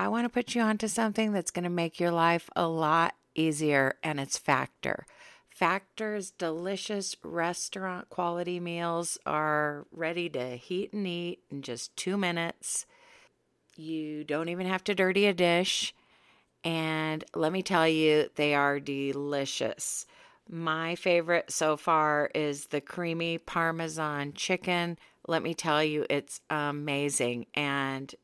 I want to put you onto something that's going to make your life a lot easier, and it's Factor. Factor's delicious restaurant quality meals are ready to heat and eat in just two minutes. You don't even have to dirty a dish. And let me tell you, they are delicious. My favorite so far is the creamy Parmesan chicken. Let me tell you, it's amazing. And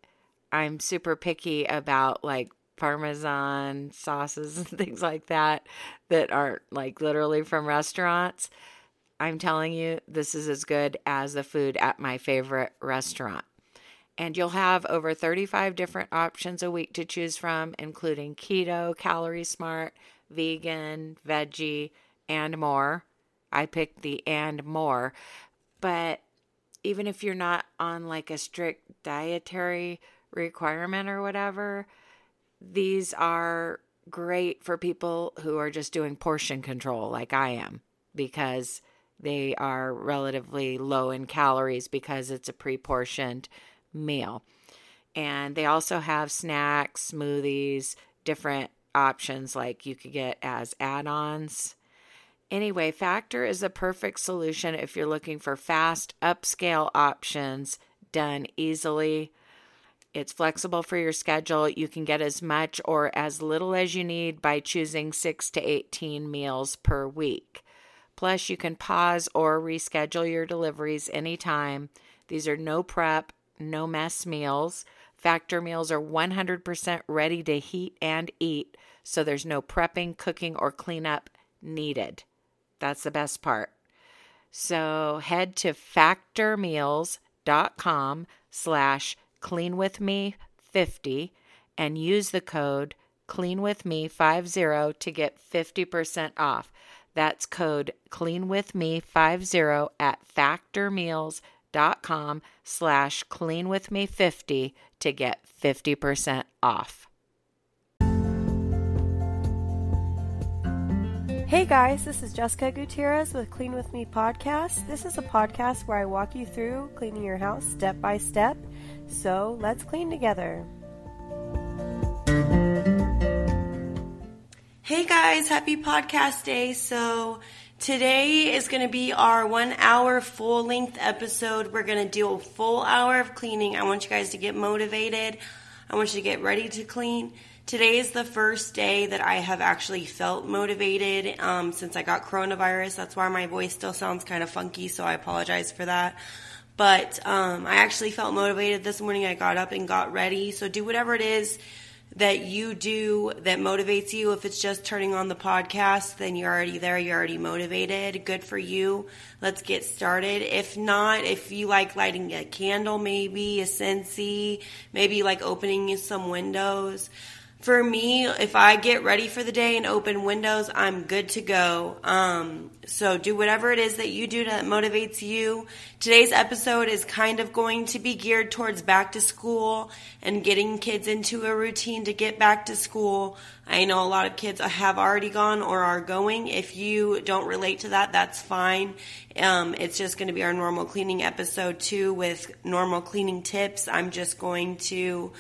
I'm super picky about like Parmesan sauces and things like that that aren't like literally from restaurants. I'm telling you, this is as good as the food at my favorite restaurant. And you'll have over 35 different options a week to choose from, including keto, calorie smart, vegan, veggie, and more. I picked the and more. But even if you're not on like a strict dietary requirement or whatever, these are great for people who are just doing portion control like I am because they are relatively low in calories because it's a pre portioned meal. And they also have snacks, smoothies, different options like you could get as add ons. Anyway, Factor is a perfect solution if you're looking for fast, upscale options done easily. It's flexible for your schedule. You can get as much or as little as you need by choosing 6 to 18 meals per week. Plus, you can pause or reschedule your deliveries anytime. These are no prep, no mess meals. Factor meals are 100% ready to heat and eat, so there's no prepping, cooking, or cleanup needed. That's the best part. So head to factormeals.com slash cleanwithme50 and use the code cleanwithme50 to get 50% off. That's code cleanwithme50 at factormeals.com slash clean with me 50 to get 50% off. Hey guys, this is Jessica Gutierrez with Clean With Me podcast. This is a podcast where I walk you through cleaning your house step by step. So let's clean together. Hey guys, happy podcast day. So today is going to be our one hour full length episode. We're going to do a full hour of cleaning. I want you guys to get motivated. I want you to get ready to clean. Today is the first day that I have actually felt motivated um, since I got coronavirus. That's why my voice still sounds kind of funky, so I apologize for that. But um, I actually felt motivated this morning. I got up and got ready. So do whatever it is that you do that motivates you. If it's just turning on the podcast, then you're already there. You're already motivated. Good for you. Let's get started. If not, if you like lighting a candle, maybe a Scentsy, maybe like opening some windows for me, if I get ready for the day and open windows, I'm good to go. Um, so do whatever it is that you do that motivates you. Today's episode is kind of going to be geared towards back to school and getting kids into a routine to get back to school. I know a lot of kids have already gone or are going. If you don't relate to that, that's fine. Um, it's just going to be our normal cleaning episode too with normal cleaning tips. I'm just going to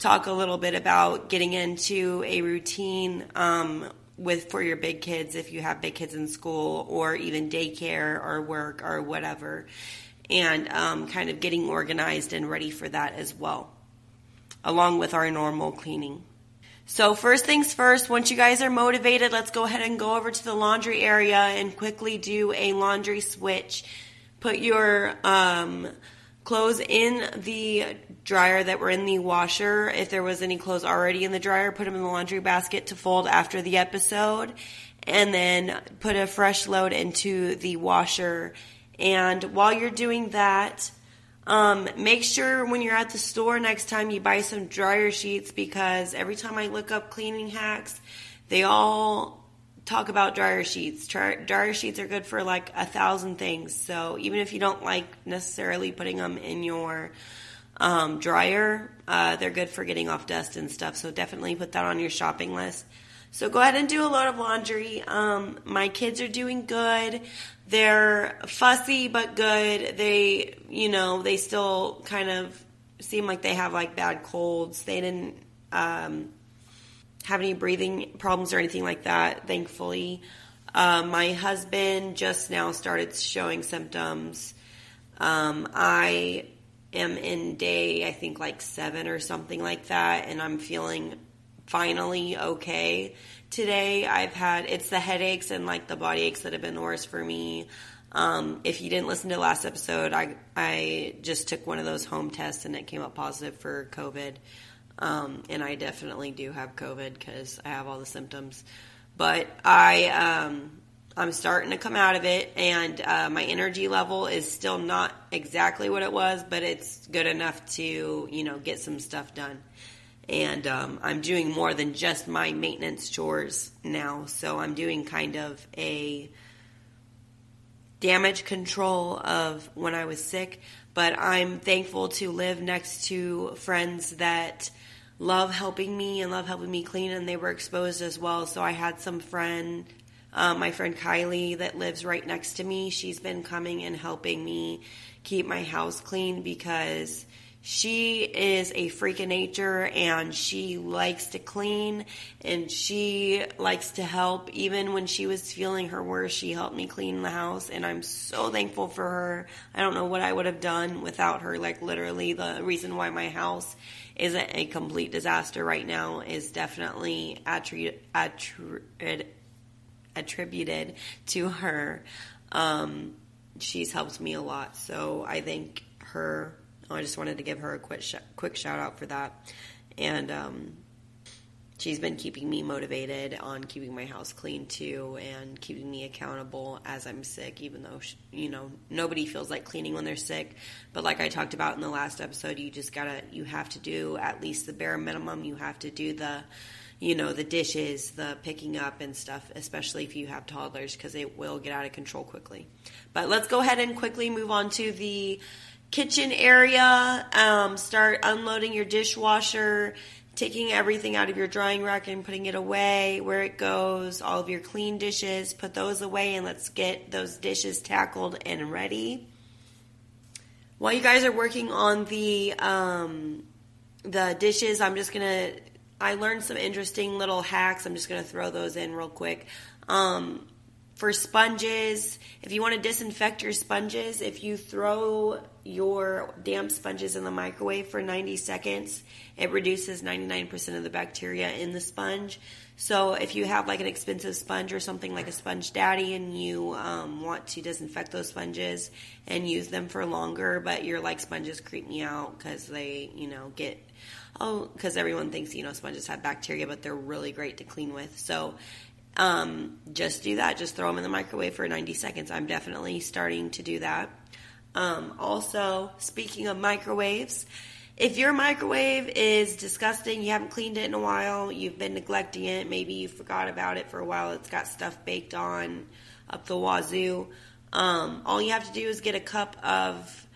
talk a little bit about getting into a routine um, with for your big kids if you have big kids in school or even daycare or work or whatever, and um, kind of getting organized and ready for that as well, along with our normal cleaning. So, first things first, once you guys are motivated, let's go ahead and go over to the laundry area and quickly do a laundry switch. Put your um, clothes in the dryer that were in the washer. If there was any clothes already in the dryer, put them in the laundry basket to fold after the episode. And then put a fresh load into the washer. And while you're doing that, um, make sure when you're at the store next time you buy some dryer sheets because every time I look up cleaning hacks, they all talk about dryer sheets. Dryer sheets are good for like a thousand things. So even if you don't like necessarily putting them in your um, dryer, uh, they're good for getting off dust and stuff. So definitely put that on your shopping list. So go ahead and do a load of laundry. Um, my kids are doing good. They're fussy but good. They, you know, they still kind of seem like they have like bad colds. They didn't um, have any breathing problems or anything like that, thankfully. Uh, my husband just now started showing symptoms. Um, I am in day, I think like seven or something like that, and I'm feeling finally okay today. I've had, it's the headaches and like the body aches that have been the worst for me. Um, if you didn't listen to last episode, I, I just took one of those home tests and it came up positive for COVID. Um, and I definitely do have COVID because I have all the symptoms. But I, um, I'm starting to come out of it, and uh, my energy level is still not exactly what it was, but it's good enough to, you know, get some stuff done. And um, I'm doing more than just my maintenance chores now, so I'm doing kind of a damage control of when I was sick. But I'm thankful to live next to friends that love helping me and love helping me clean, and they were exposed as well. So I had some friend, um, my friend Kylie, that lives right next to me. She's been coming and helping me keep my house clean because she is a freak of nature and she likes to clean and she likes to help. Even when she was feeling her worst, she helped me clean the house and I'm so thankful for her. I don't know what I would have done without her. Like literally the reason why my house isn't a complete disaster right now is definitely attri- attri- attributed to her. Um, she's helped me a lot. So I thank her I just wanted to give her a quick sh- quick shout out for that, and um, she's been keeping me motivated on keeping my house clean too, and keeping me accountable as I'm sick. Even though she, you know nobody feels like cleaning when they're sick, but like I talked about in the last episode, you just gotta you have to do at least the bare minimum. You have to do the you know, the dishes, the picking up and stuff, especially if you have toddlers, because it will get out of control quickly. But let's go ahead and quickly move on to the kitchen area. Um, start unloading your dishwasher, taking everything out of your drying rack and putting it away where it goes. All of your clean dishes, put those away, and let's get those dishes tackled and ready. While you guys are working on the um, the dishes, I'm just gonna. I learned some interesting little hacks. I'm just gonna throw those in real quick. Um, for sponges, if you want to disinfect your sponges, if you throw your damp sponges in the microwave for 90 seconds, it reduces 99% of the bacteria in the sponge. So if you have like an expensive sponge or something like a sponge daddy and you um, want to disinfect those sponges and use them for longer, but you're like sponges creep me out because they, you know, get oh, because everyone thinks you know sponges have bacteria, but they're really great to clean with. So um, just do that. Just throw them in the microwave for 90 seconds. I'm definitely starting to do that. Um, also, speaking of microwaves, if your microwave is disgusting, you haven't cleaned it in a while, you've been neglecting it, maybe you forgot about it for a while, it's got stuff baked on up the wazoo. Um, all you have to do is get a cup of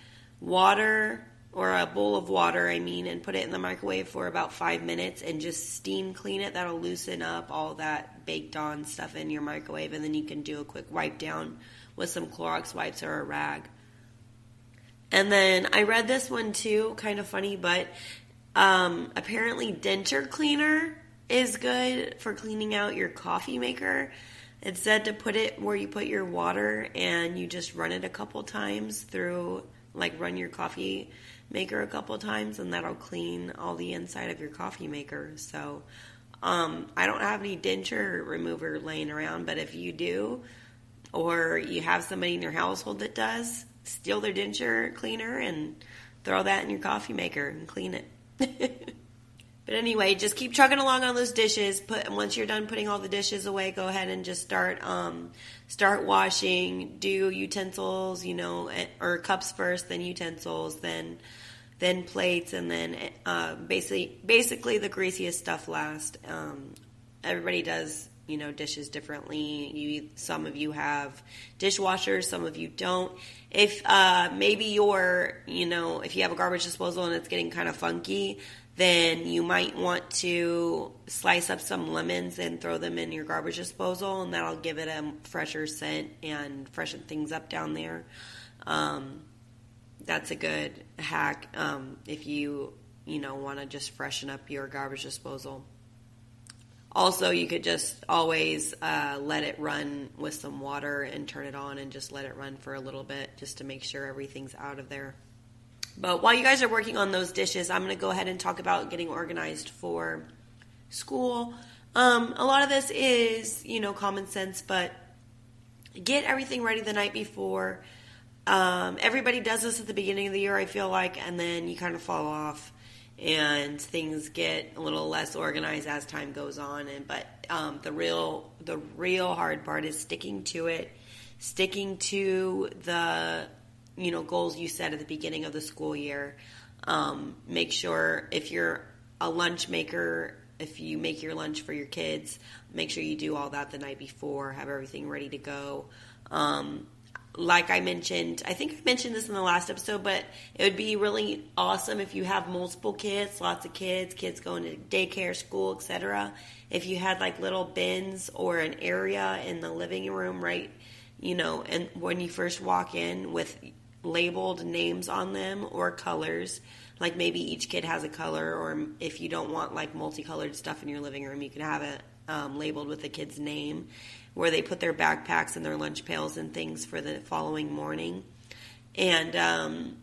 water or a bowl of water, I mean, and put it in the microwave for about five minutes and just steam clean it. That'll loosen up all that baked on stuff in your microwave, and then you can do a quick wipe down with some Clorox wipes or a rag. And then I read this one too, kind of funny, but um, apparently denture cleaner is good for cleaning out your coffee maker. It said to put it where you put your water and you just run it a couple times through, like run your coffee maker a couple times, and that'll clean all the inside of your coffee maker. So um, I don't have any denture remover laying around, but if you do, or you have somebody in your household that does, steal their denture cleaner and throw that in your coffee maker and clean it. but anyway, just keep chugging along on those dishes. Put once you're done putting all the dishes away, go ahead and just start um, start washing. Do utensils, you know, eh, or cups first, then utensils, then then plates, and then uh, basically basically the greasiest stuff last. Um, everybody does you know dishes differently. You some of you have dishwashers, some of you don't. If uh, maybe you're you know if you have a garbage disposal and it's getting kind of funky, then you might want to slice up some lemons and throw them in your garbage disposal, and that'll give it a fresher scent and freshen things up down there. Um, that's a good hack um, if you you know, want to just freshen up your garbage disposal. Also, you could just always uh, let it run with some water and turn it on and just let it run for a little bit just to make sure everything's out of there. But while you guys are working on those dishes, I'm going to go ahead and talk about getting organized for school. Um, a lot of this is, you know, common sense, but get everything ready the night before. Um, everybody does this at the beginning of the year, I feel like, and then you kind of fall off and things get a little less organized as time goes on. And but um, the real the real hard part is sticking to it, sticking to the you know goals you set at the beginning of the school year. Um, make sure if you're a lunch maker, if you make your lunch for your kids, make sure you do all that the night before. Have everything ready to go. Um, like I mentioned, I think I mentioned this in the last episode, but it would be really awesome if you have multiple kids, lots of kids, kids going to daycare, school, etc. If you had like little bins or an area in the living room, right? You know, and when you first walk in with labeled names on them or colors, like maybe each kid has a color, or if you don't want like multicolored stuff in your living room, you can have it um, labeled with the kid's name where they put their backpacks and their lunch pails and things for the following morning. And um,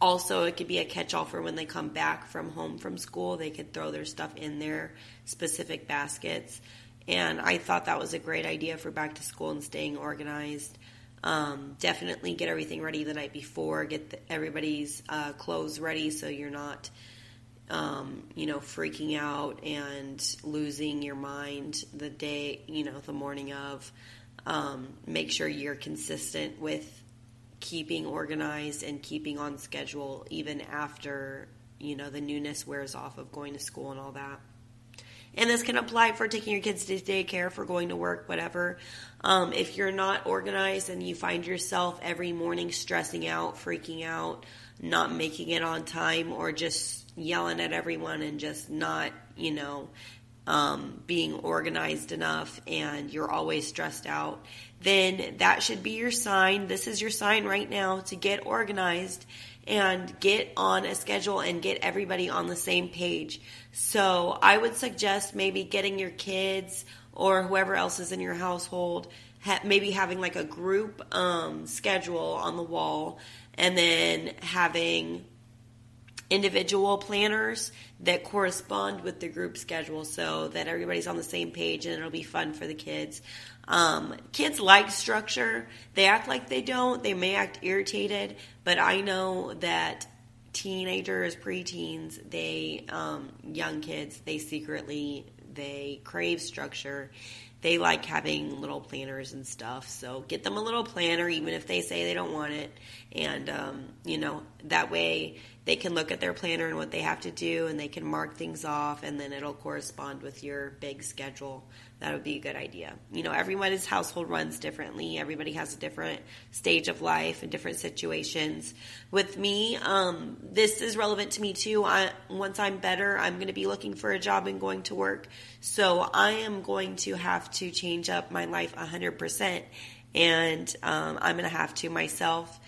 also, it could be a catch all for when they come back from home from school. They could throw their stuff in their specific baskets. And I thought that was a great idea for back to school and staying organized. Um, definitely get everything ready the night before, get the, everybody's uh, clothes ready so you're not um, you know, freaking out and losing your mind the day, you know, the morning of. Um, make sure you're consistent with keeping organized and keeping on schedule even after, you know, the newness wears off of going to school and all that. And this can apply for taking your kids to daycare, for going to work, whatever. Um, if you're not organized and you find yourself every morning stressing out, freaking out, not making it on time, or just yelling at everyone and just not, you know, um, being organized enough and you're always stressed out, then that should be your sign. This is your sign right now to get organized and get on a schedule and get everybody on the same page. So I would suggest maybe getting your kids or whoever else is in your household, ha- maybe having like a group um, schedule on the wall and then having individual planners that correspond with the group schedule so that everybody's on the same page and it'll be fun for the kids. Um, kids like structure. They act like they don't. They may act irritated, but I know that teenagers, preteens, they, um, young kids, they secretly, they crave structure. They like having little planners and stuff. So get them a little planner, even if they say they don't want it. And, um, you know, that way they can look at their planner and what they have to do and they can mark things off and then it'll correspond with your big schedule. That would be a good idea. You know, everybody's household runs differently. Everybody has a different stage of life and different situations. With me, um, this is relevant to me too. I, once I'm better, I'm going to be looking for a job and going to work. So I am going to have to change up my life 100%. And um, I'm going to have to myself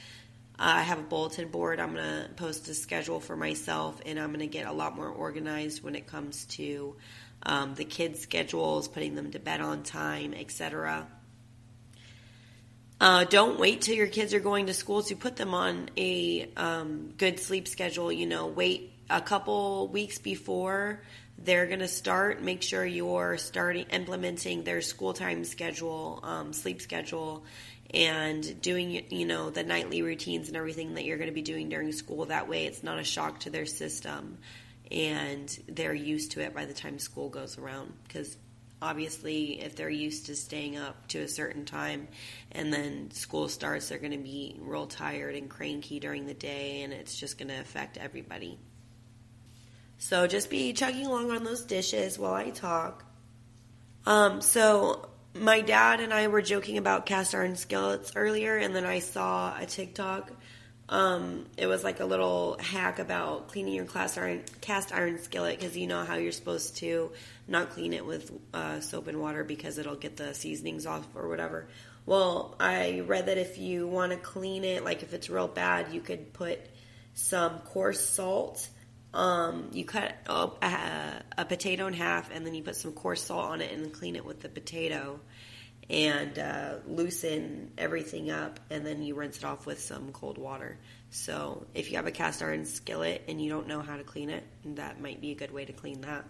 I have a bulletin board. I'm going to post a schedule for myself, and I'm going to get a lot more organized when it comes to um, the kids' schedules, putting them to bed on time, etc. Uh, don't wait till your kids are going to school to put them on a um, good sleep schedule. You know, wait a couple weeks before they're going to start. Make sure you're starting implementing their school time schedule, um, sleep schedule and doing you know the nightly routines and everything that you're going to be doing during school. That way it's not a shock to their system and they're used to it by the time school goes around. Because obviously if they're used to staying up to a certain time and then school starts they're going to be real tired and cranky during the day and it's just going to affect everybody. So just be chugging along on those dishes while i talk. Um, so my dad and I were joking about cast iron skillets earlier, and then I saw a TikTok. Um, it was like a little hack about cleaning your cast iron cast iron skillet because you know how you're supposed to not clean it with uh, soap and water because it'll get the seasonings off or whatever. Well, I read that if you want to clean it, like if it's real bad, you could put some coarse salt Um, you cut a, a, a, potato in half, and then you put some coarse salt on it, and clean it with the potato, and uh, loosen everything up, and then you rinse it off with some cold water. So if you have a cast iron skillet and you don't know how to clean it, that might be a good way to clean that.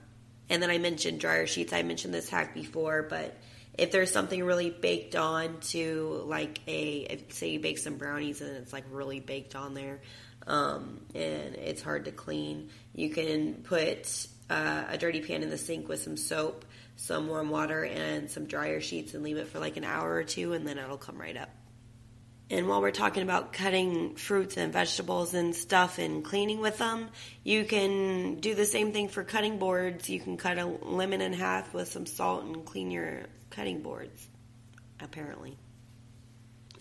And then I mentioned dryer sheets. I mentioned this hack before, but if there's something really baked on to like a say you bake some brownies and it's like really baked on there um, and it's hard to clean you can put uh, a dirty pan in the sink with some soap some warm water and some dryer sheets and leave it for like an hour or two and then it'll come right up and while we're talking about cutting fruits and vegetables and stuff and cleaning with them, you can do the same thing for cutting boards. You can cut a lemon in half with some salt and clean your cutting boards, apparently.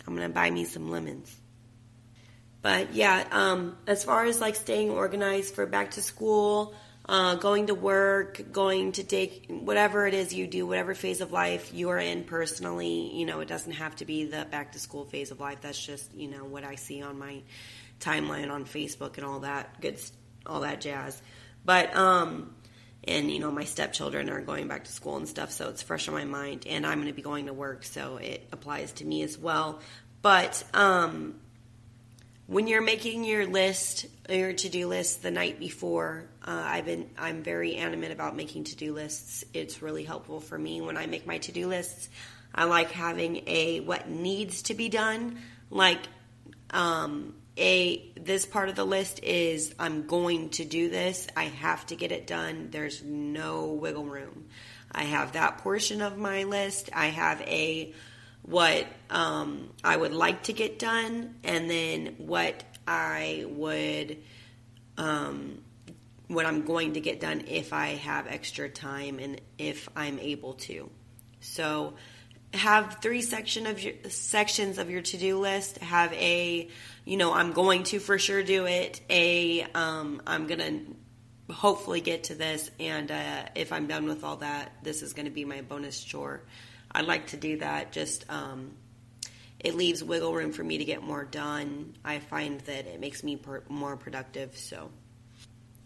I'm going to buy me some lemons. But yeah, um, as far as like staying organized for back to school, uh, going to work, going to take whatever it is you do, whatever phase of life you are in personally. You know, it doesn't have to be the back to school phase of life. That's just you know what I see on my timeline on Facebook and all that good, all that jazz. But um, and you know my stepchildren are going back to school and stuff, so it's fresh on my mind. And I'm going to be going to work, so it applies to me as well. But um, when you're making your list, your to-do list the night before, uh, I've been I'm very animate about making to-do lists. It's really helpful for me when I make my to-do lists. I like having a what needs to be done, like um, a this part of the list is I'm going to do this. I have to get it done. There's no wiggle room. I have that portion of my list. I have a what um, I would like to get done, and then what I would, um, what I'm going to get done if I have extra time and if I'm able to. So, have three section of your sections of your to-do list. Have a, you know, I'm going to for sure do it. A, um, I'm gonna hopefully get to this, and uh, if I'm done with all that, this is going to be my bonus chore. I like to do that. Just um, it leaves wiggle room for me to get more done. I find that it makes me per- more productive. So,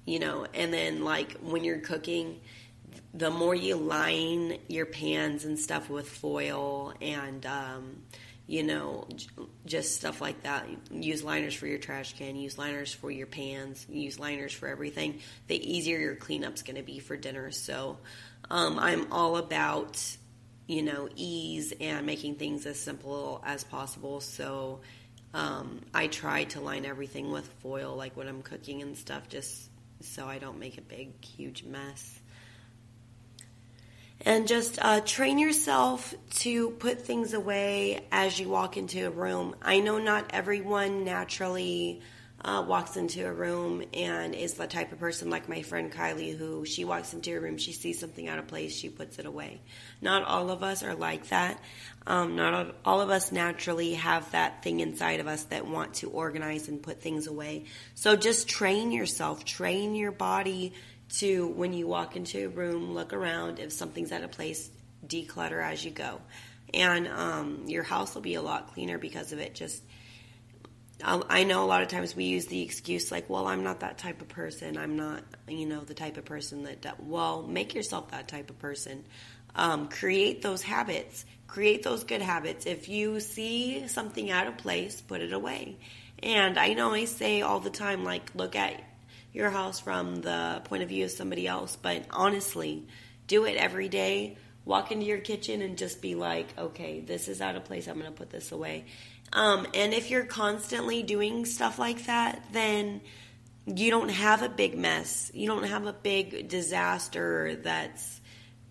you know, and then like when you're cooking, the more you line your pans and stuff with foil and um, you know just stuff like that use liners for your trash can use liners for your pans use liners for everything the easier your cleanup's going to be for dinner so um, i'm all about you know, ease and making things as simple as possible. So um, I try to line everything with foil, like when I'm cooking and stuff, just so I don't make a big, huge mess. And just uh, train yourself to put things away as you walk into a room. I know not everyone naturally uh, walks into a room and is the type of person like my friend Kylie, who she walks into a room, she sees something out of place, she puts it away. Not all of us are like that. Um, not all of us naturally have that thing inside of us that want to organize and put things away. So just train yourself, train your body to when you walk into a room, look around. If something's out of place, declutter as you go. And um, your house will be a lot cleaner because of it. Just I know a lot of times we use the excuse like, well, I'm not that type of person. I'm not, you know, the type of person that, well, make yourself that type of person. Um, create those habits, create those good habits. If you see something out of place, put it away. And I know I say all the time, like, look at your house from the point of view of somebody else, but honestly, do it every day. Walk into your kitchen and just be like, okay, this is out of place. I'm going to put this away um, and if you're constantly doing stuff like that, then you don't have a big mess. You don't have a big disaster that's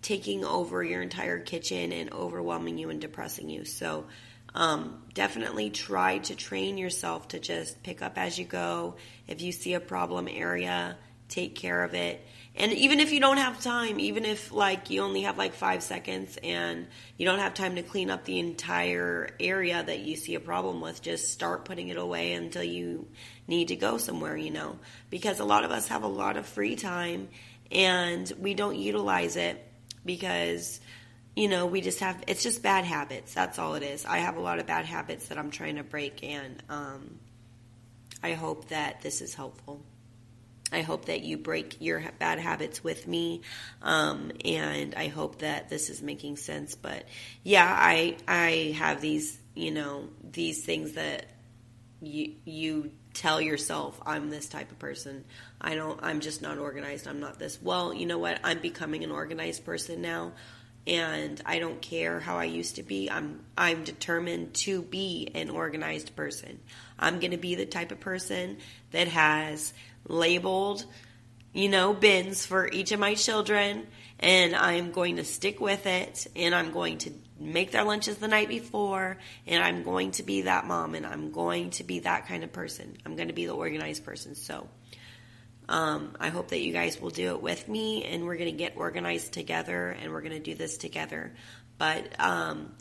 taking over your entire kitchen and overwhelming you and depressing you. So, um, definitely try to train yourself to just pick up as you go. If you see a problem area, take care of it. And even if you don't have time, even if like you only have like five seconds and you don't have time to clean up the entire area that you see a problem with, just start putting it away until you need to go somewhere, you know, because a lot of us have a lot of free time and we don't utilize it because you know, we just have it's just bad habits. That's all it is. I have a lot of bad habits that I'm trying to break and um I hope that this is helpful. I hope that you break your bad habits with me, um, and I hope that this is making sense. But yeah, I I have these you know these things that you you tell yourself I'm this type of person. I don't I'm just not organized. I'm not this. Well, you know what? I'm becoming an organized person now and I don't care how I used to be. I'm I'm determined to be an organized person. I'm going to be the type of person that has labeled, you know, bins for each of my children and I'm going to stick with it and I'm going to make their lunches the night before and I'm going to be that mom and I'm going to be that kind of person. I'm going to be the organized person. So um, I hope that you guys will do it with me and we're going to get organized together and we're going to do this together. But um,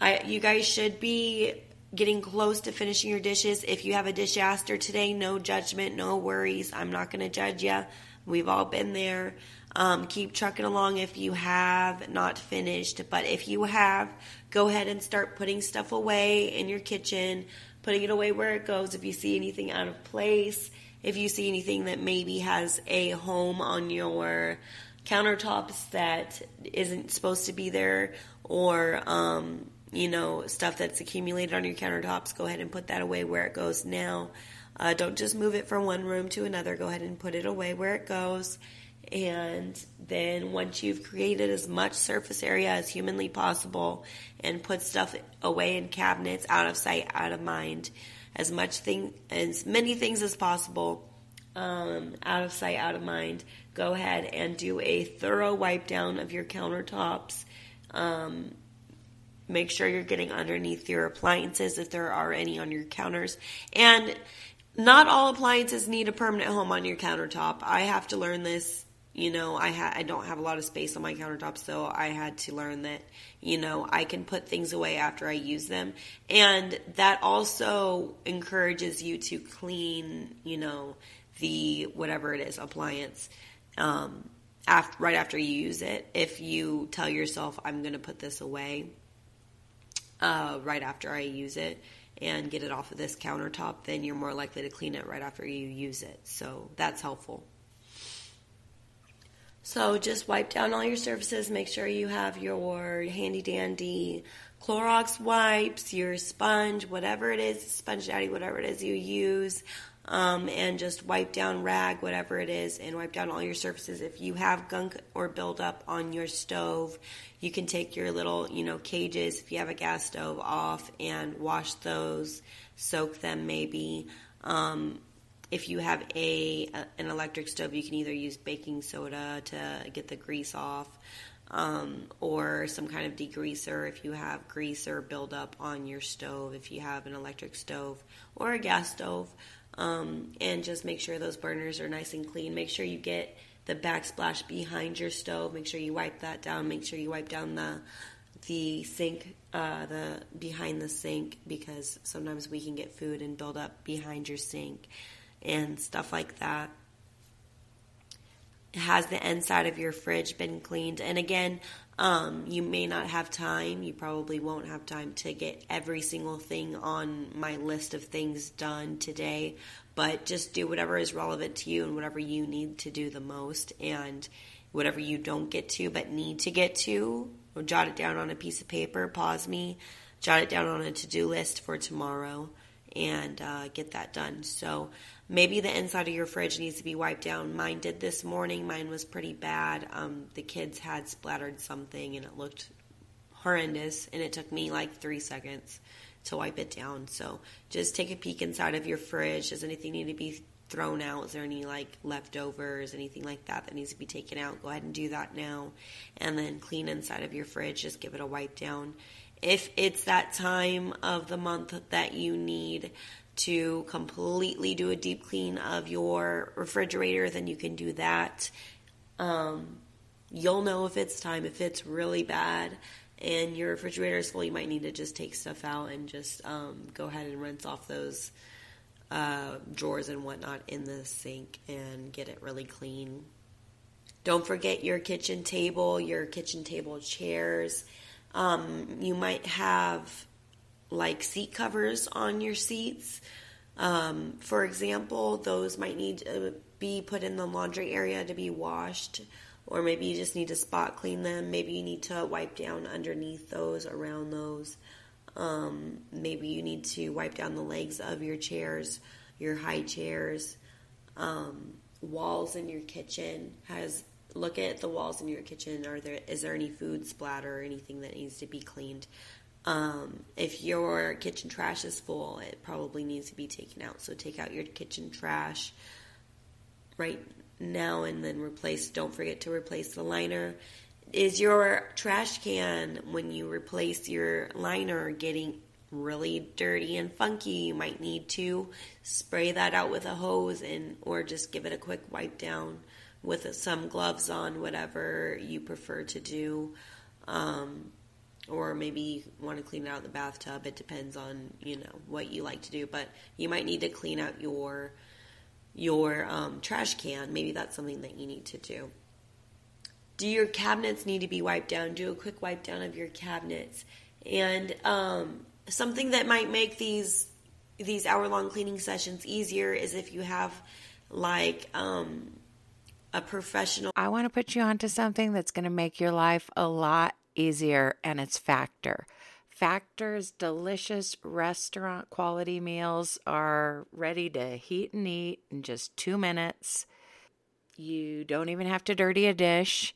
I, you guys should be getting close to finishing your dishes. If you have a disaster today, no judgment, no worries. I'm not going to judge you. We've all been there. Um, keep trucking along if you have not finished. But if you have, go ahead and start putting stuff away in your kitchen, putting it away where it goes. If you see anything out of place, if you see anything that maybe has a home on your countertops that isn't supposed to be there, or um, you know stuff that's accumulated on your countertops, go ahead and put that away where it goes now. Uh, don't just move it from one room to another. Go ahead and put it away where it goes. And then once you've created as much surface area as humanly possible and put stuff away in cabinets, out of sight, out of mind, as much thing as many things as possible um, out of sight out of mind go ahead and do a thorough wipe down of your countertops. Um, make sure you're getting underneath your appliances if there are any on your counters. And not all appliances need a permanent home on your countertop. I have to learn this you know i ha- i don't have a lot of space on my countertop so i had to learn that you know i can put things away after i use them. And that also encourages you to clean you know the whatever it is appliance um, after, right after you use it. If you tell yourself i'm going to put this away uh, right after i use it and get it off of this countertop then you're more likely to clean it right after you use it. So that's helpful so just wipe down all your surfaces. Make sure you have your handy dandy Clorox wipes, your sponge, whatever it is, sponge daddy, whatever it is you use. Um, and just wipe down rag, whatever it is, and wipe down all your surfaces. If you have gunk or buildup on your stove, you can take your little, you know, cages, if you have a gas stove, off and wash those, soak them maybe. Um, if you have a, an electric stove, you can either use baking soda to get the grease off, um, or some kind of degreaser if you have grease or buildup on your stove. If you have an electric stove or a gas stove, um, and just make sure those burners are nice and clean. Make sure you get the backsplash behind your stove. Make sure you wipe that down. Make sure you wipe down the the sink, uh, the behind the sink, because sometimes we can get food and build up behind your sink and stuff like that. Has the inside of your fridge been cleaned? And again, um, you may not have time. You probably won't have time to get every single thing on my list of things done today, but just do whatever is relevant to you and whatever you need to do the most. And whatever you don't get to but need to get to, jot it down on a piece of paper, pause me, jot it down on a to do list for tomorrow, and uh, get that done. So, Maybe the inside of your fridge needs to be wiped down. Mine did this morning. Mine was pretty bad. Um, the kids had splattered something and it looked horrendous, and it took me like three seconds to wipe it down. So just take a peek inside of your fridge. Does anything need to be thrown out? Is there any like leftovers, anything like that that needs to be taken out? Go ahead and do that now. And then clean inside of your fridge. Just give it a wipe down. If it's that time of the month that you need to completely do a deep clean of your refrigerator, then you can do that. Um, you'll know if it's time. If it's really bad and your refrigerator is full, you might need to just take stuff out and just um, go ahead and rinse off those uh, drawers and whatnot in the sink and get it really clean. Don't forget your kitchen table, your kitchen table chairs. Um, you might have like seat covers on your seats. Um, for example, those might need to be put in the laundry area to be washed, or maybe you just need to spot clean them. Maybe you need to wipe down underneath those, around those. Um, maybe you need to wipe down the legs of your chairs, your high chairs, um, walls in your kitchen. Has look at the walls in your kitchen. Are there is there any food splatter or anything that needs to be cleaned? Um, if your kitchen trash is full, it probably needs to be taken out. So take out your kitchen trash right now and then replace. Don't forget to replace the liner. Is your trash can when you replace your liner getting really dirty and funky? You might need to spray that out with a hose and or just give it a quick wipe down with some gloves on, whatever you prefer to do. Um, or maybe you want to clean out the bathtub. It depends on you know what you like to do, but you might need to clean out your your um, trash can. Maybe that's something that you need to do. Do your cabinets need to be wiped down? Do a quick wipe down of your cabinets, and um, something that might make these these hour long cleaning sessions easier is if you have like um, a professional. I want to put you onto something that's going to make your life a lot easier, and it's Factor. Factor's delicious restaurant quality meals are ready to heat and eat in just two minutes. You don't even have to dirty a dish.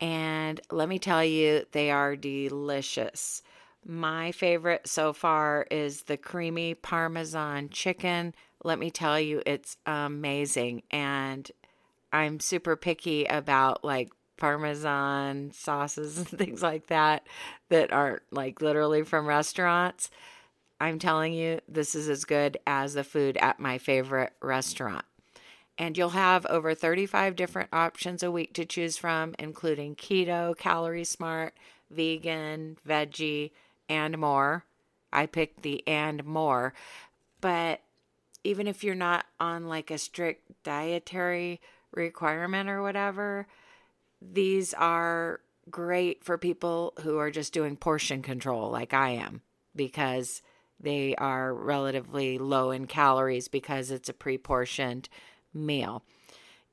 And let me tell you, they are delicious. My favorite so far is the creamy Parmesan chicken. Let me tell you, it's amazing. And I'm super picky about like parmesan sauces and things like that that aren't like literally from restaurants. I'm telling you, this is as good as the food at my favorite restaurant. And you'll have over 35 different options a week to choose from, including keto, calorie smart, vegan, veggie, and more. I picked the and more. But even if you're not on like a strict dietary requirement or whatever, these are great for people who are just doing portion control like I am because they are relatively low in calories because it's a pre portioned meal.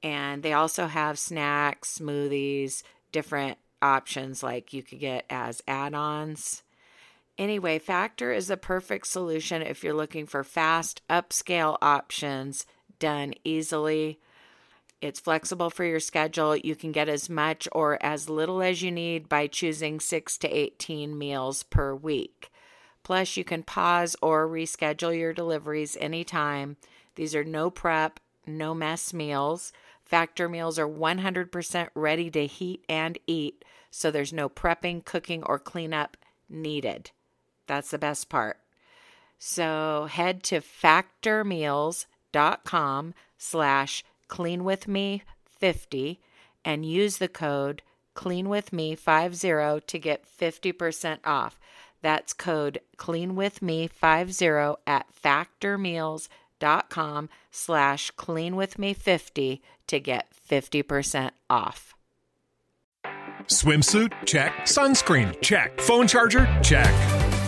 And they also have snacks, smoothies, different options like you could get as add ons. Anyway, Factor is a perfect solution if you're looking for fast, upscale options done easily it's flexible for your schedule. You can get as much or as little as you need by choosing 6 to 18 meals per week. Plus, you can pause or reschedule your deliveries anytime. These are no prep, no mess meals. Factor meals are 100% ready to heat and eat, so there's no prepping, cooking, or cleanup needed. That's the best part. So head to factormeals.com slash clean with me 50 and use the code clean with me 50 to get 50% off. That's code clean with me 50 at factormeals.com slash clean with me 50 to get 50% off. Swimsuit? Check. Sunscreen? Check. Phone charger? Check.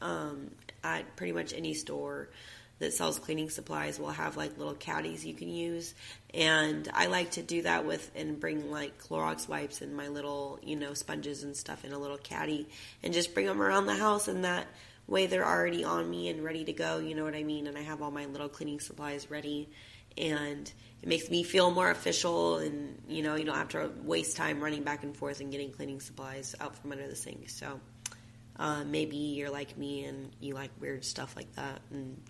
um, at pretty much any store that sells cleaning supplies will have like little caddies you can use. And i like to do that with and bring like clorox wipes and my little you know sponges and stuff in a little caddy and just bring them around the house and that way they're already on me and ready to go you know what i mean? And i have all my little cleaning supplies ready. And it makes me feel more official and you know you don't have to waste time running back and forth and getting cleaning supplies out from under the sink. So uh, maybe you're like me and you like weird stuff like that, and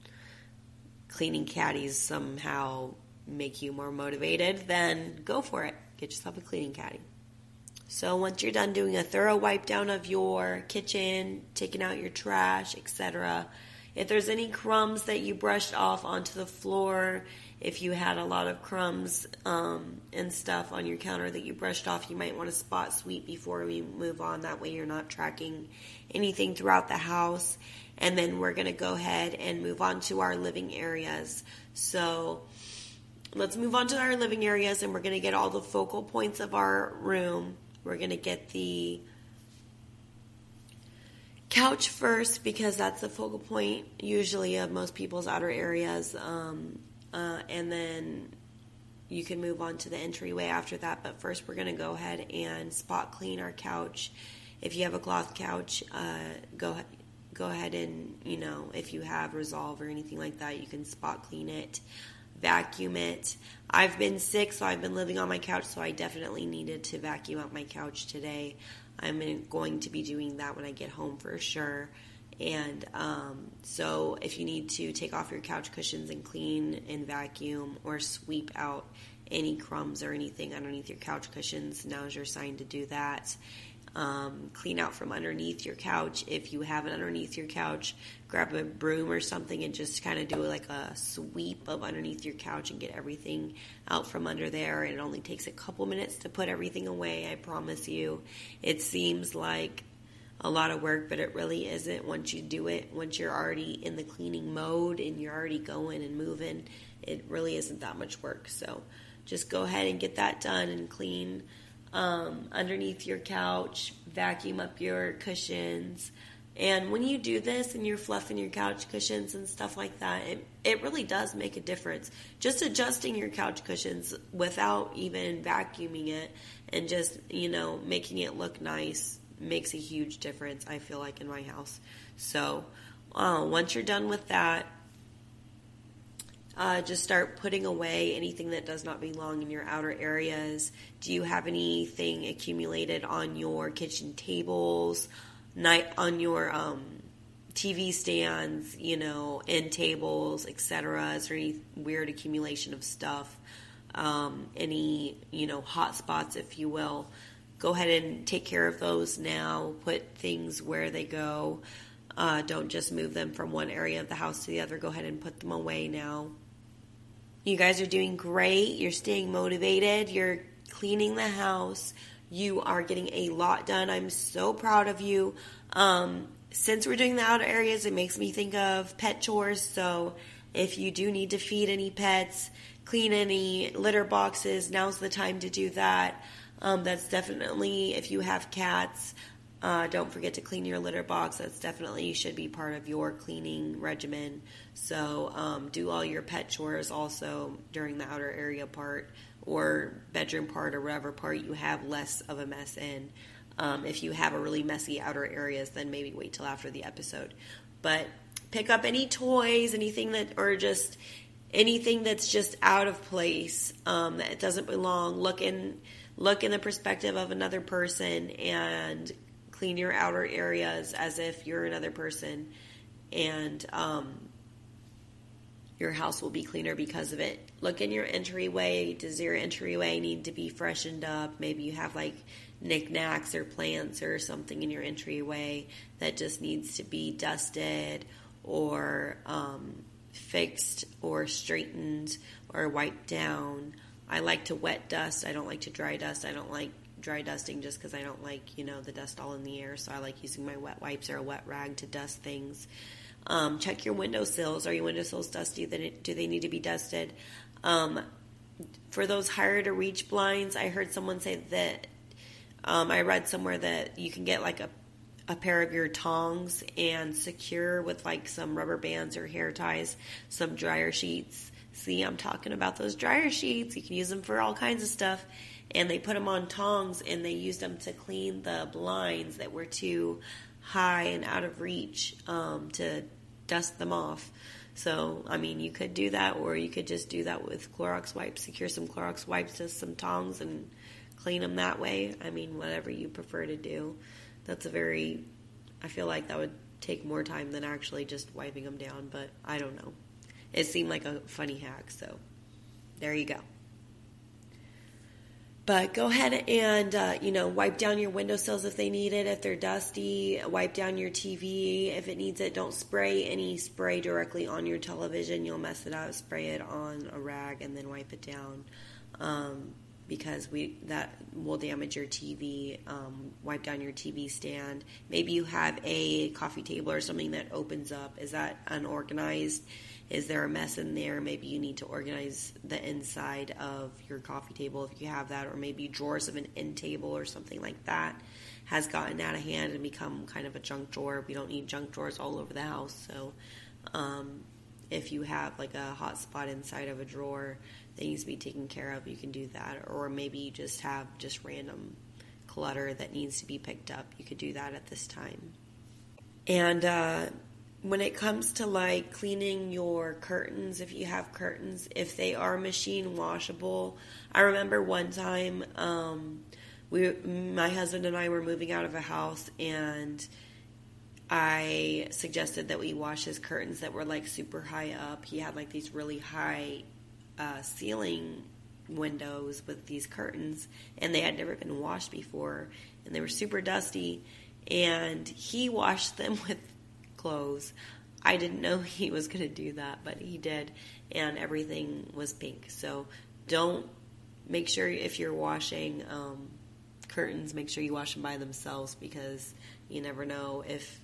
cleaning caddies somehow make you more motivated, then go for it. Get yourself a cleaning caddy. So once you're done doing a thorough wipe down of your kitchen, taking out your trash, etc., If there's any crumbs that you brushed off onto the floor, if you had a lot of crumbs um, and stuff on your counter that you brushed off, you might want to spot sweep before we move on. That way, you're not tracking anything throughout the house. And then we're going to go ahead and move on to our living areas. So, let's move on to our living areas and we're going to get all the focal points of our room. We're going to get the couch first because that's the focal point usually of most people's outer areas. Um, uh, and then you can move on to the entryway after that. But first, we're going to go ahead and spot clean our couch. If you have a cloth couch, uh, go go ahead and you know if you have Resolve or anything like that, you can spot clean it, vacuum it. I've been sick, so I've been living on my couch, so I definitely needed to vacuum out my couch today. I'm going to be doing that when I get home for sure. And um, so, if you need to take off your couch cushions and clean and vacuum or sweep out any crumbs or anything underneath your couch cushions, now's your sign to do that. Um, clean out from underneath your couch. If you have it underneath your couch, grab a broom or something and just kind of do like a sweep of underneath your couch and get everything out from under there. And it only takes a couple minutes to put everything away, I promise you. It seems like a lot of work, but it really isn't once you do it, once you're already in the cleaning mode and you're already going and moving, it really isn't that much work. So just go ahead and get that done and clean um, underneath your couch, vacuum up your cushions. And when you do this and you're fluffing your couch cushions and stuff like that, it, it really does make a difference. Just adjusting your couch cushions without even vacuuming it and just, you know, making it look nice makes a huge difference, I feel like, in my house. So uh, once you're done with that, uh, just start putting away anything that does not belong in your outer areas. Do you have anything accumulated on your kitchen tables, night on your um, TV stands, you know, end tables, etc.? Is there any weird accumulation of stuff? Um, any, you know, hot spots, if you will? Go ahead and take care of those now. Put things where they go. Uh, don't just move them from one area of the house to the other. Go ahead and put them away now. You guys are doing great. You're staying motivated. You're cleaning the house. You are getting a lot done. I'm so proud of you. Um, since we're doing the outer areas, it makes me think of pet chores. So if you do need to feed any pets, clean any litter boxes, now's the time to do that. Um, that's definitely, if you have cats, uh, don't forget to clean your litter box. That's definitely should be part of your cleaning regimen. So um, do all your pet chores also during the outer area part or bedroom part or whatever part you have less of a mess in. Um, if you have a really messy outer areas, then maybe wait till after the episode. But pick up any toys, anything that, or just anything that's just out of place um, that doesn't belong. Look in look in the perspective of another person and clean your outer areas as if you're another person. And um, your house will be cleaner because of it. Look in your entryway does your entryway need to be freshened up? Maybe you have like knickknacks or plants or something in your entryway that just needs to be dusted or um, fixed or straightened or wiped down I like to wet dust. I don't like to dry dust. I don't like dry dusting just because I don't like, you know, the dust all in the air. So I like using my wet wipes or a wet rag to dust things. Um, check your windowsills. Are your windowsills dusty? Do they need to be dusted? Um, for those higher to reach blinds, I heard someone say that um, I read somewhere that you can get like a a pair of your tongs and secure with like some rubber bands or hair ties some dryer sheets See, I'm talking about those dryer sheets. You can use them for all kinds of stuff. And they put them on tongs and they used them to clean the blinds that were too high and out of reach um, to dust them off. So, I mean, you could do that, or you could just do that with Clorox wipes. Secure some Clorox wipes to some tongs and clean them that way. I mean, whatever you prefer to do. That's a very, I feel like that would take more time than actually just wiping them down, but I don't know. It seemed like a funny hack, so there you go. but go ahead and uh, you know wipe down your windowsills if they need it if they're dusty wipe down your tv if it needs it don't spray any spray directly on your television you'll mess it up spray it on a rag and then wipe it down um, because we that will damage your TV. Um, wipe down your TV stand. Maybe you have a coffee table or something that opens up. Is that unorganized? Is there a mess in there? Maybe you need to organize the inside of your coffee table if you have that, or maybe drawers of an end table or something like that has gotten out of hand and become kind of a junk drawer. We don't need junk drawers all over the house. So, um, if you have like a hot spot inside of a drawer that needs to be taken care of, you can do that. Or maybe you just have just random clutter that needs to be picked up. You could do that at this time. And uh, when it comes to like cleaning your curtains, if you have curtains, if they are machine washable, I remember one time um, we, my husband and I were moving out of a house, and I suggested that we wash his curtains that were like super high up. He had like these really high uh, ceiling windows with these curtains, and they had never been washed before, and they were super dusty. And he washed them with clothes. I didn't know he was going to do that, but he did, and everything was pink. So don't make sure if you're washing um, curtains, make sure you wash them by themselves because you never know if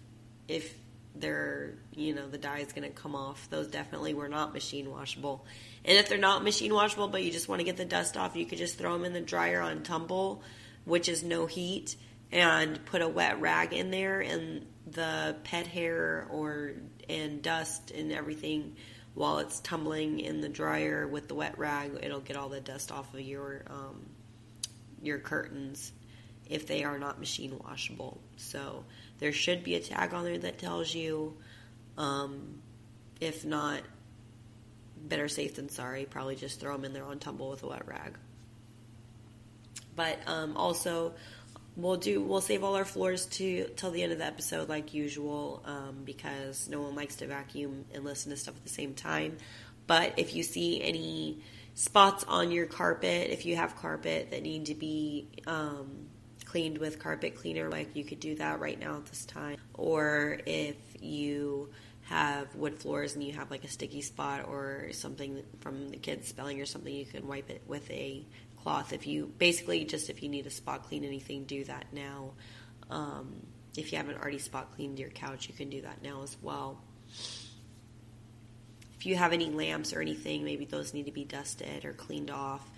if they're you know the dye is going to come off. Those definitely were not machine washable, and if they're not machine washable, but you just want to get the dust off, you could just throw them in the dryer on tumble, which is no heat, and put a wet rag in there and the pet hair or and dust and everything while it's tumbling in the dryer with the wet rag it'll get all the dust off of your um, your curtains if they are not machine washable. So there should be a tag on there that tells you um, if not better safe than sorry probably just throw them in there on tumble with a wet rag. But um, also we'll do we'll save all our floors to till the end of the episode like usual um, because no one likes to vacuum and listen to stuff at the same time. But if you see any spots on your carpet if you have carpet that need to be um, cleaned with carpet cleaner like you could do that right now at this time. Or if you have wood floors and you have like a sticky spot or something from the kids spelling or something you can wipe it with a cloth. If you basically just if you need a spot clean anything, do that now. Um, if you haven't already spot cleaned your couch, you can do that now as well. If you have any lamps or anything, maybe those need to be dusted or cleaned off.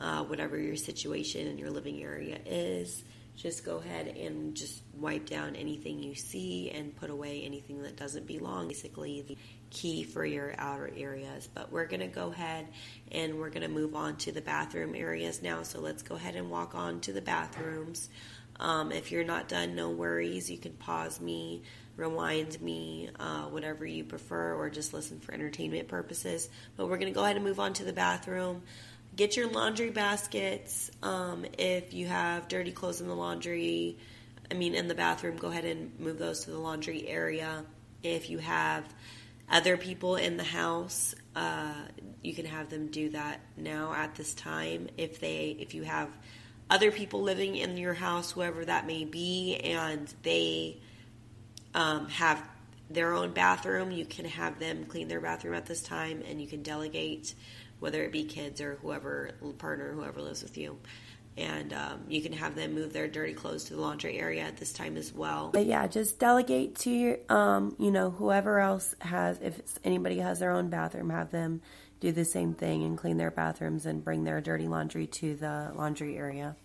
Uh, whatever your situation in your living area is, just go ahead and just wipe down anything you see and put away anything that doesn't belong. Basically, the key for your outer areas. But we're going to go ahead and we're going to move on to the bathroom areas now. So let's go ahead and walk on to the bathrooms. Um, if you're not done, no worries. You can pause me, rewind me, uh, whatever you prefer, or just listen for entertainment purposes. But we're going to go ahead and move on to the bathroom. Get your laundry baskets. Um, if you have dirty clothes in the laundry, I mean, in the bathroom, go ahead and move those to the laundry area. If you have other people in the house, uh, you can have them do that now at this time. If they, if you have other people living in your house, whoever that may be, and they um, have their own bathroom, you can have them clean their bathroom at this time, and you can delegate, whether it be kids or whoever partner, whoever lives with you and um, you can have them move their dirty clothes to the laundry area at this time as well. But yeah, just delegate to your, um, you know, whoever else has, if anybody has their own bathroom, have them do the same thing and clean their bathrooms and bring their dirty laundry to the laundry area.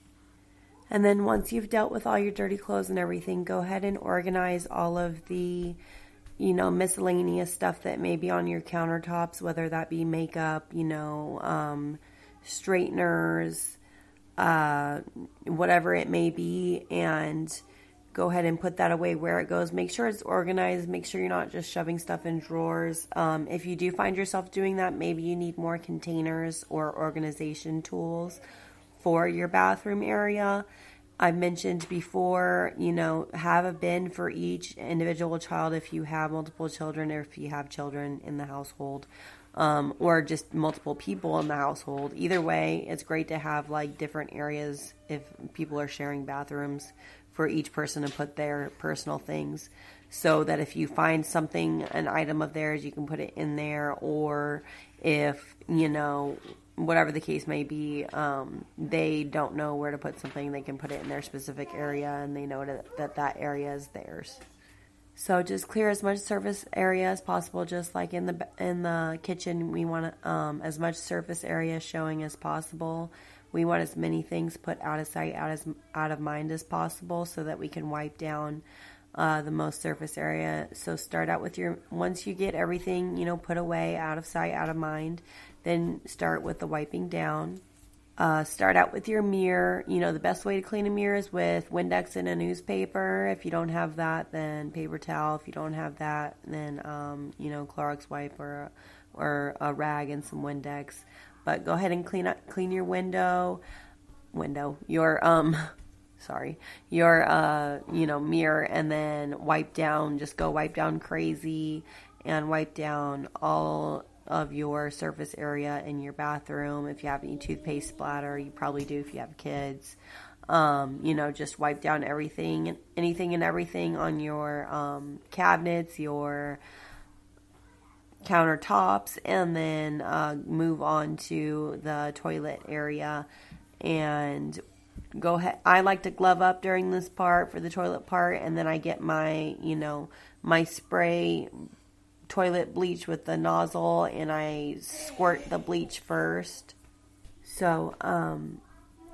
And then once you've dealt with all your dirty clothes and everything, go ahead and organize all of the, you know, miscellaneous stuff that may be on your countertops, whether that be makeup, you know, um, straighteners, uh, whatever it may be, and go ahead and put that away where it goes. Make sure it's organized. Make sure you're not just shoving stuff in drawers. Um, if you do find yourself doing that, maybe you need more containers or organization tools for your bathroom area. I've mentioned before, you know, have a bin for each individual child if you have multiple children or if you have children in the household. um, or just multiple people in the household. Either way, it's great to have like different areas if people are sharing bathrooms for each person to put their personal things so that if you find something, an item of theirs, you can put it in there, or if, you know, whatever the case may be, um, they don't know where to put something, they can put it in their specific area and they know that that, that area is theirs. So just clear as much surface area as possible, just like in the in the kitchen. We want um, as much surface area showing as possible. We want as many things put out of sight, out as out of mind as possible, so that we can wipe down uh, the most surface area. So start out with your once you get everything you know put away, out of sight, out of mind. Then start with the wiping down. Uh, start out with your mirror. You know, the best way to clean a mirror is with Windex and a newspaper. If you don't have that, then paper towel. If you don't have that, then, um, you know, Clorox wipe or, or a rag and some Windex. But go ahead and clean up, clean your window, window, your, um, sorry, your, uh, you know, mirror and then wipe down, just go wipe down crazy and wipe down all of your surface area in your bathroom. If you have any toothpaste splatter, you probably do if you have kids. Um, you know, just wipe down everything, anything and everything on your um, cabinets, your countertops, and then uh, move on to the toilet area and go ahead. I like to glove up during this part for the toilet part, and then I get my, you know, my spray toilet bleach with the nozzle and I squirt the bleach first. So, um,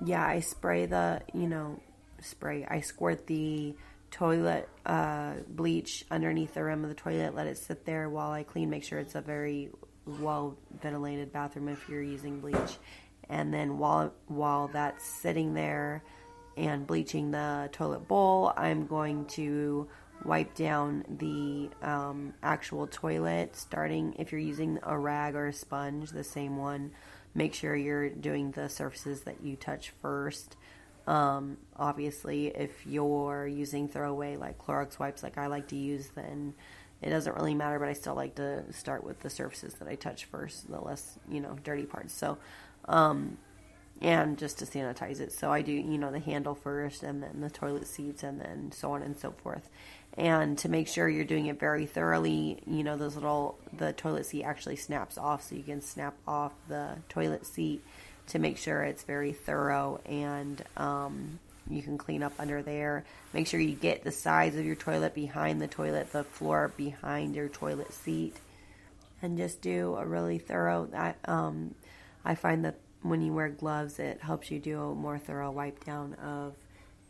yeah, I spray the, you know, spray. I squirt the toilet uh, bleach underneath the rim of the toilet, let it sit there while I clean. Make sure it's a very well ventilated bathroom if you're using bleach. And then while while that's sitting there and bleaching the toilet bowl, I'm going to wipe down the um, actual toilet starting if you're using a rag or a sponge the same one make sure you're doing the surfaces that you touch first. Um, obviously if you're using throwaway like Clorox wipes like I like to use then it doesn't really matter but I still like to start with the surfaces that I touch first the less you know dirty parts. So um, and just to sanitize it. So I do you know the handle first and then the toilet seats and then so on and so forth. And to make sure you're doing it very thoroughly you know those little the toilet seat actually snaps off so you can snap off the toilet seat to make sure it's very thorough and um, you can clean up under there. Make sure you get the sides of your toilet behind the toilet the floor behind your toilet seat and just do a really thorough that um, i find that when you wear gloves it helps you do a more thorough wipe down of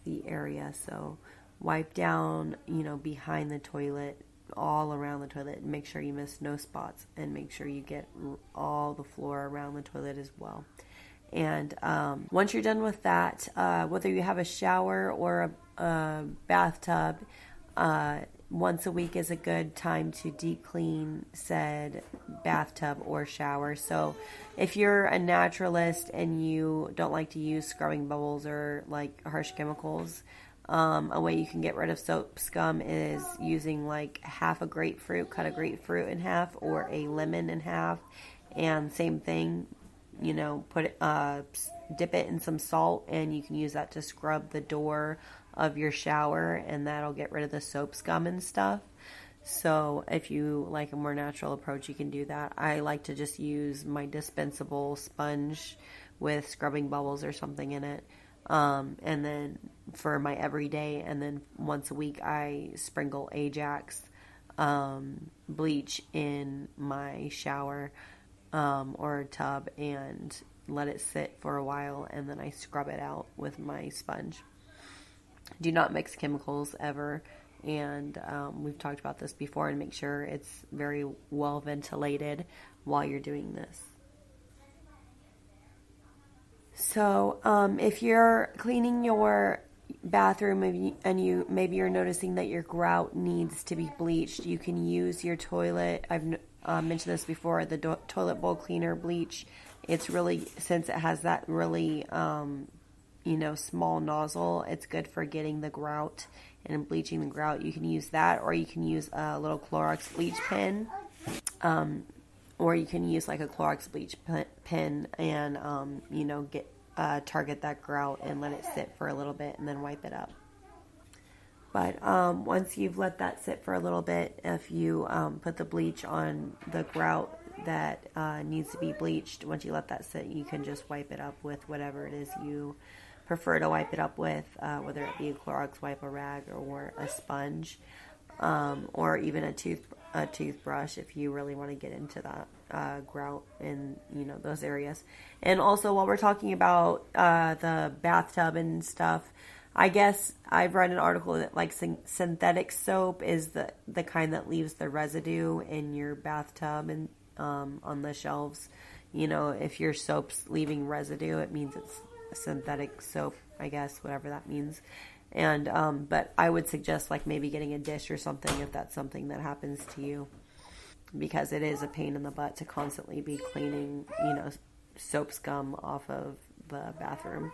the area so wipe down, you know, behind the toilet, all around the toilet, make sure you miss no spots, and make sure you get all the floor around the toilet as well. And um, once you're done with that, uh, whether you have a shower or a, a bathtub, uh, once a week is a good time to deep clean said bathtub or shower. So, if you're a naturalist and you don't like to use scrubbing bubbles or like harsh chemicals, um, a way you can get rid of soap scum is using like half a grapefruit, cut a grapefruit in half, or a lemon in half, and same thing, you know, put it, uh, dip it in some salt, and you can use that to scrub the door of your shower, and that'll get rid of the soap scum and stuff. So if you like a more natural approach, you can do that. I like to just use my dispensable sponge with scrubbing bubbles or something in it um, and then for my everyday, and then once a week, I sprinkle Ajax um, bleach in my shower um, or tub and let it sit for a while, and then I scrub it out with my sponge. Do not mix chemicals ever, and um, we've talked about this before, and make sure it's very well ventilated while you're doing this. So, um, if you're cleaning your bathroom and you maybe you're noticing that your grout needs to be bleached, you can use your toilet. I've uh, mentioned this before. The do- toilet bowl cleaner bleach. It's really since it has that really um, you know small nozzle. It's good for getting the grout and bleaching the grout. You can use that, or you can use a little Clorox bleach pen. Um, or you can use like a Clorox bleach pen and um, you know get uh, target that grout and let it sit for a little bit and then wipe it up. But um, once you've let that sit for a little bit, if you um, put the bleach on the grout that uh, needs to be bleached, once you let that sit, you can just wipe it up with whatever it is you prefer to wipe it up with, uh, whether it be a Clorox wipe, a rag, or a sponge, um, or even a tooth a toothbrush if you really want to get into that uh, grout in you know those areas. And also, while we're talking about uh, the bathtub and stuff, I guess I've read an article that like synthetic soap is the the kind that leaves the residue in your bathtub and um, on the shelves. You know, if your soap's leaving residue, it means it's synthetic soap, I guess, whatever that means. And um, but I would suggest like maybe getting a dish or something if that's something that happens to you, because it is a pain in the butt to constantly be cleaning, you know, soap scum off of the bathroom.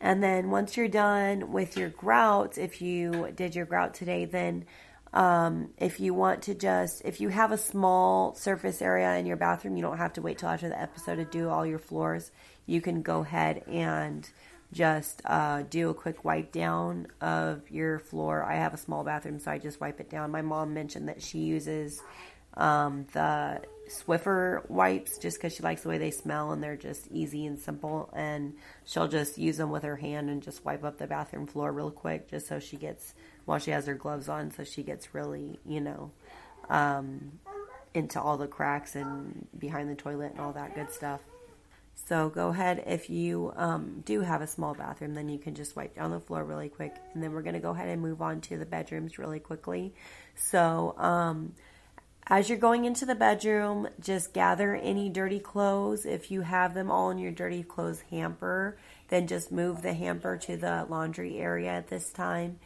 And then once you're done with your grout, if you did your grout today, then um, if you want to just, if you have a small surface area in your bathroom, you don't have to wait till after the episode to do all your floors. You can go ahead and just uh, do a quick wipe down of your floor. I have a small bathroom, so I just wipe it down. My mom mentioned that she uses um, the Swiffer wipes just because she likes the way they smell and they're just easy and simple. And she'll just use them with her hand and just wipe up the bathroom floor real quick just so she gets, while she has her gloves on, so she gets really, you know, um, into all the cracks and behind the toilet and all that good stuff. So go ahead if you um, do have a small bathroom, then you can just wipe down the floor really quick. And then we're going to go ahead and move on to the bedrooms really quickly. So, um, as you're going into the bedroom, just gather any dirty clothes. If you have them all in your dirty clothes hamper, then just move the hamper to the laundry area at this time.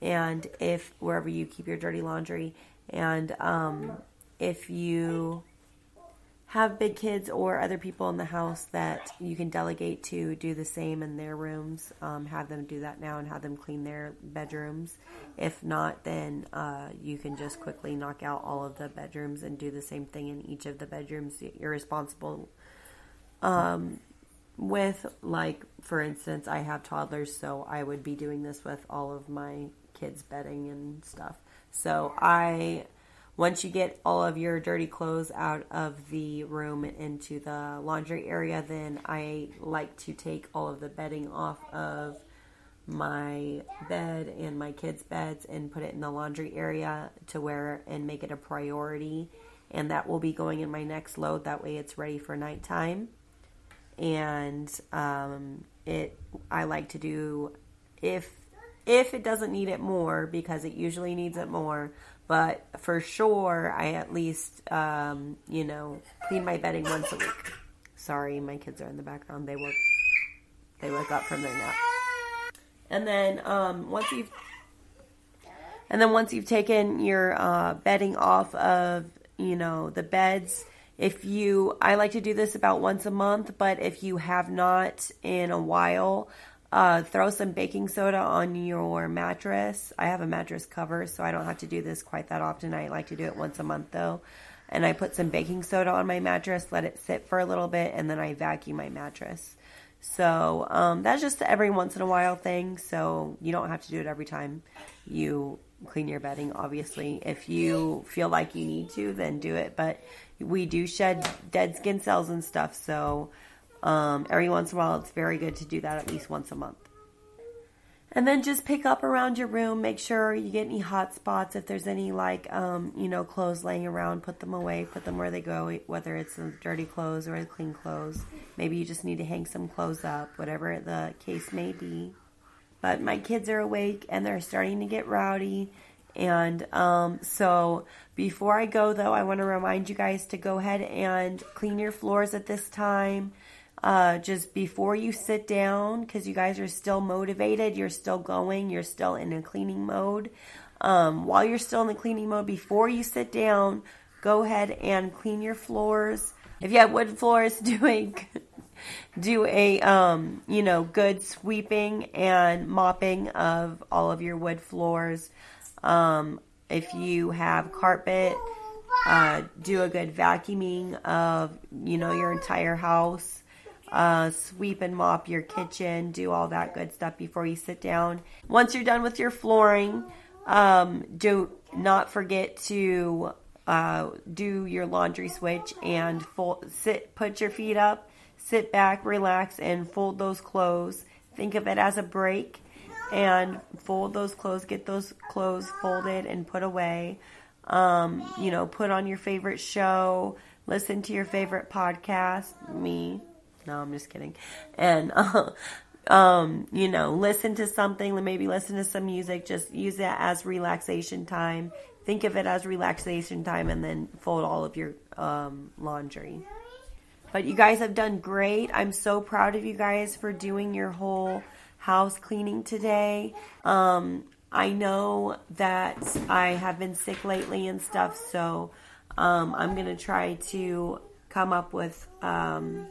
And if wherever you keep your dirty laundry, and um, if you have big kids or other people in the house that you can delegate to do the same in their rooms. Um, have them do that now and have them clean their bedrooms. If not, then uh, you can just quickly knock out all of the bedrooms and do the same thing in each of the bedrooms you're responsible um, with. Like, for instance, I have toddlers, so I would be doing this with all of my kids' bedding and stuff. So I once you get all of your dirty clothes out of the room into the laundry area, then I like to take all of the bedding off of my bed and my kids' beds and put it in the laundry area to wear and make it a priority. And that will be going in my next load. That way it's ready for nighttime. And um, it, I like to do if if it doesn't need it more because it usually needs it more but for sure, I at least, um, you know, clean my bedding once a week. Sorry, my kids are in the background. They woke, they woke up from their nap. And then um, once you've, and then once you've taken your uh, bedding off of, you know, the beds, if you, I like to do this about once a month, but if you have not in a while, uh, throw some baking soda on your mattress. I have a mattress cover, so I don't have to do this quite that often. I like to do it once a month though. And I put some baking soda on my mattress, let it sit for a little bit, and then I vacuum my mattress. So um, that's just every once in a while thing. So you don't have to do it every time you clean your bedding. Obviously, if you feel like you need to, then do it. But we do shed dead skin cells and stuff, so um, every once in a while, it's very good to do that at least once a month. And then just pick up around your room. Make sure you get any hot spots. If there's any like, um, you know, clothes laying around, put them away. Put them where they go, whether it's the dirty clothes or the clean clothes. Maybe you just need to hang some clothes up, whatever the case may be. But my kids are awake and they're starting to get rowdy. And um, so before I go, though, I want to remind you guys to go ahead and clean your floors at this time uh, just before you sit down, because you guys are still motivated, you're still going, you're still in a cleaning mode. Um, while you're still in the cleaning mode, before you sit down, go ahead and clean your floors. If you have wood floors, do a do a um, you know good sweeping and mopping of all of your wood floors. Um, if you have carpet, uh, do a good vacuuming of you know your entire house. Uh, sweep and mop your kitchen. Do all that good stuff before you sit down. Once you're done with your flooring um, do not forget to uh, do your laundry switch and fold, sit put your feet up sit back relax and fold those clothes. Think of it as a break and fold those clothes get those clothes folded and put away um, you know, put on your favorite show, listen to your favorite podcast. Me, no, I'm just kidding. And, uh, um, you know, listen to something, maybe listen to some music, just use that as relaxation time. Think of it as relaxation time and then fold all of your um, laundry. But you guys have done great. I'm so proud of you guys for doing your whole house cleaning today. Um, I know that I have been sick lately and stuff, so um, I'm going to try to come up with um,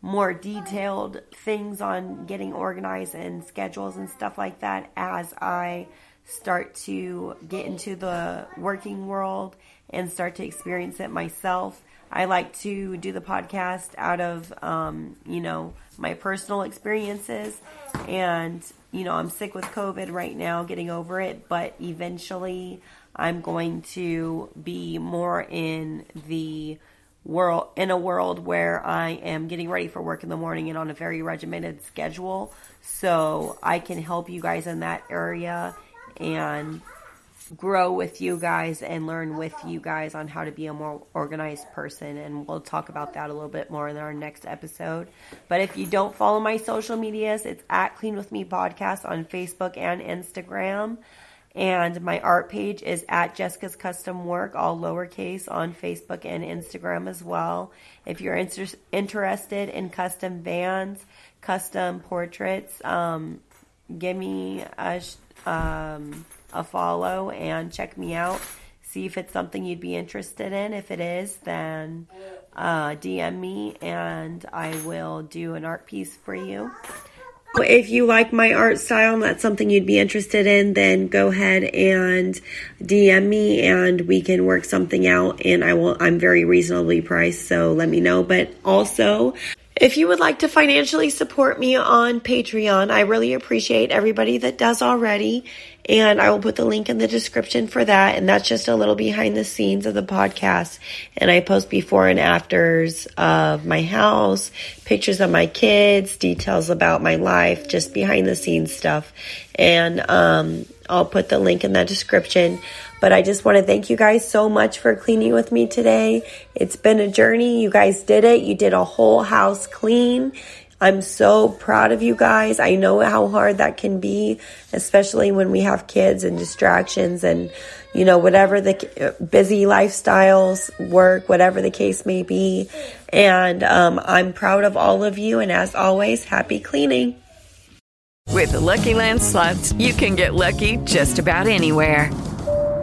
more detailed things on getting organized and schedules and stuff like that as I start to get into the working world and start to experience it myself. I like to do the podcast out of, um, you know, my personal experiences and you know, I'm sick with COVID right now, getting over it, but eventually I'm going to be more in the world in a world where I am getting ready for work in the morning and on a very regimented schedule. So I can help you guys in that area and grow with you guys and learn with you guys on how to be a more organized person. And we'll talk about that a little bit more in our next episode. But if you don't follow my social medias, it's at Clean With Me Podcast on Facebook and Instagram. And my art page is at Jessica's Custom Work, all lowercase on Facebook and Instagram as well. If you're inter- interested in custom vans, custom portraits, um, give me a. Um, a follow and check me out. See if it's something you'd be interested in. If it is, then uh, DM me and I will do an art piece for you. If you like my art style and that's something you'd be interested in, then go ahead and DM me and we can work something out and I will I'm very reasonably priced, so let me know. But also if you would like to financially support me on Patreon, I really appreciate everybody that does already. And I will put the link in the description for that. And that's just a little behind the scenes of the podcast. And I post before and afters of my house, pictures of my kids, details about my life, just behind the scenes stuff. And um, I'll put the link in the description. But I just want to thank you guys so much for cleaning with me today. It's been a journey. You guys did it. You did a whole house clean. I'm so proud of you guys. I know how hard that can be, especially when we have kids and distractions and, you know, whatever the busy lifestyles, work, whatever the case may be. And um, I'm proud of all of you. And as always, happy cleaning. With the Lucky Land slots, you can get lucky just about anywhere.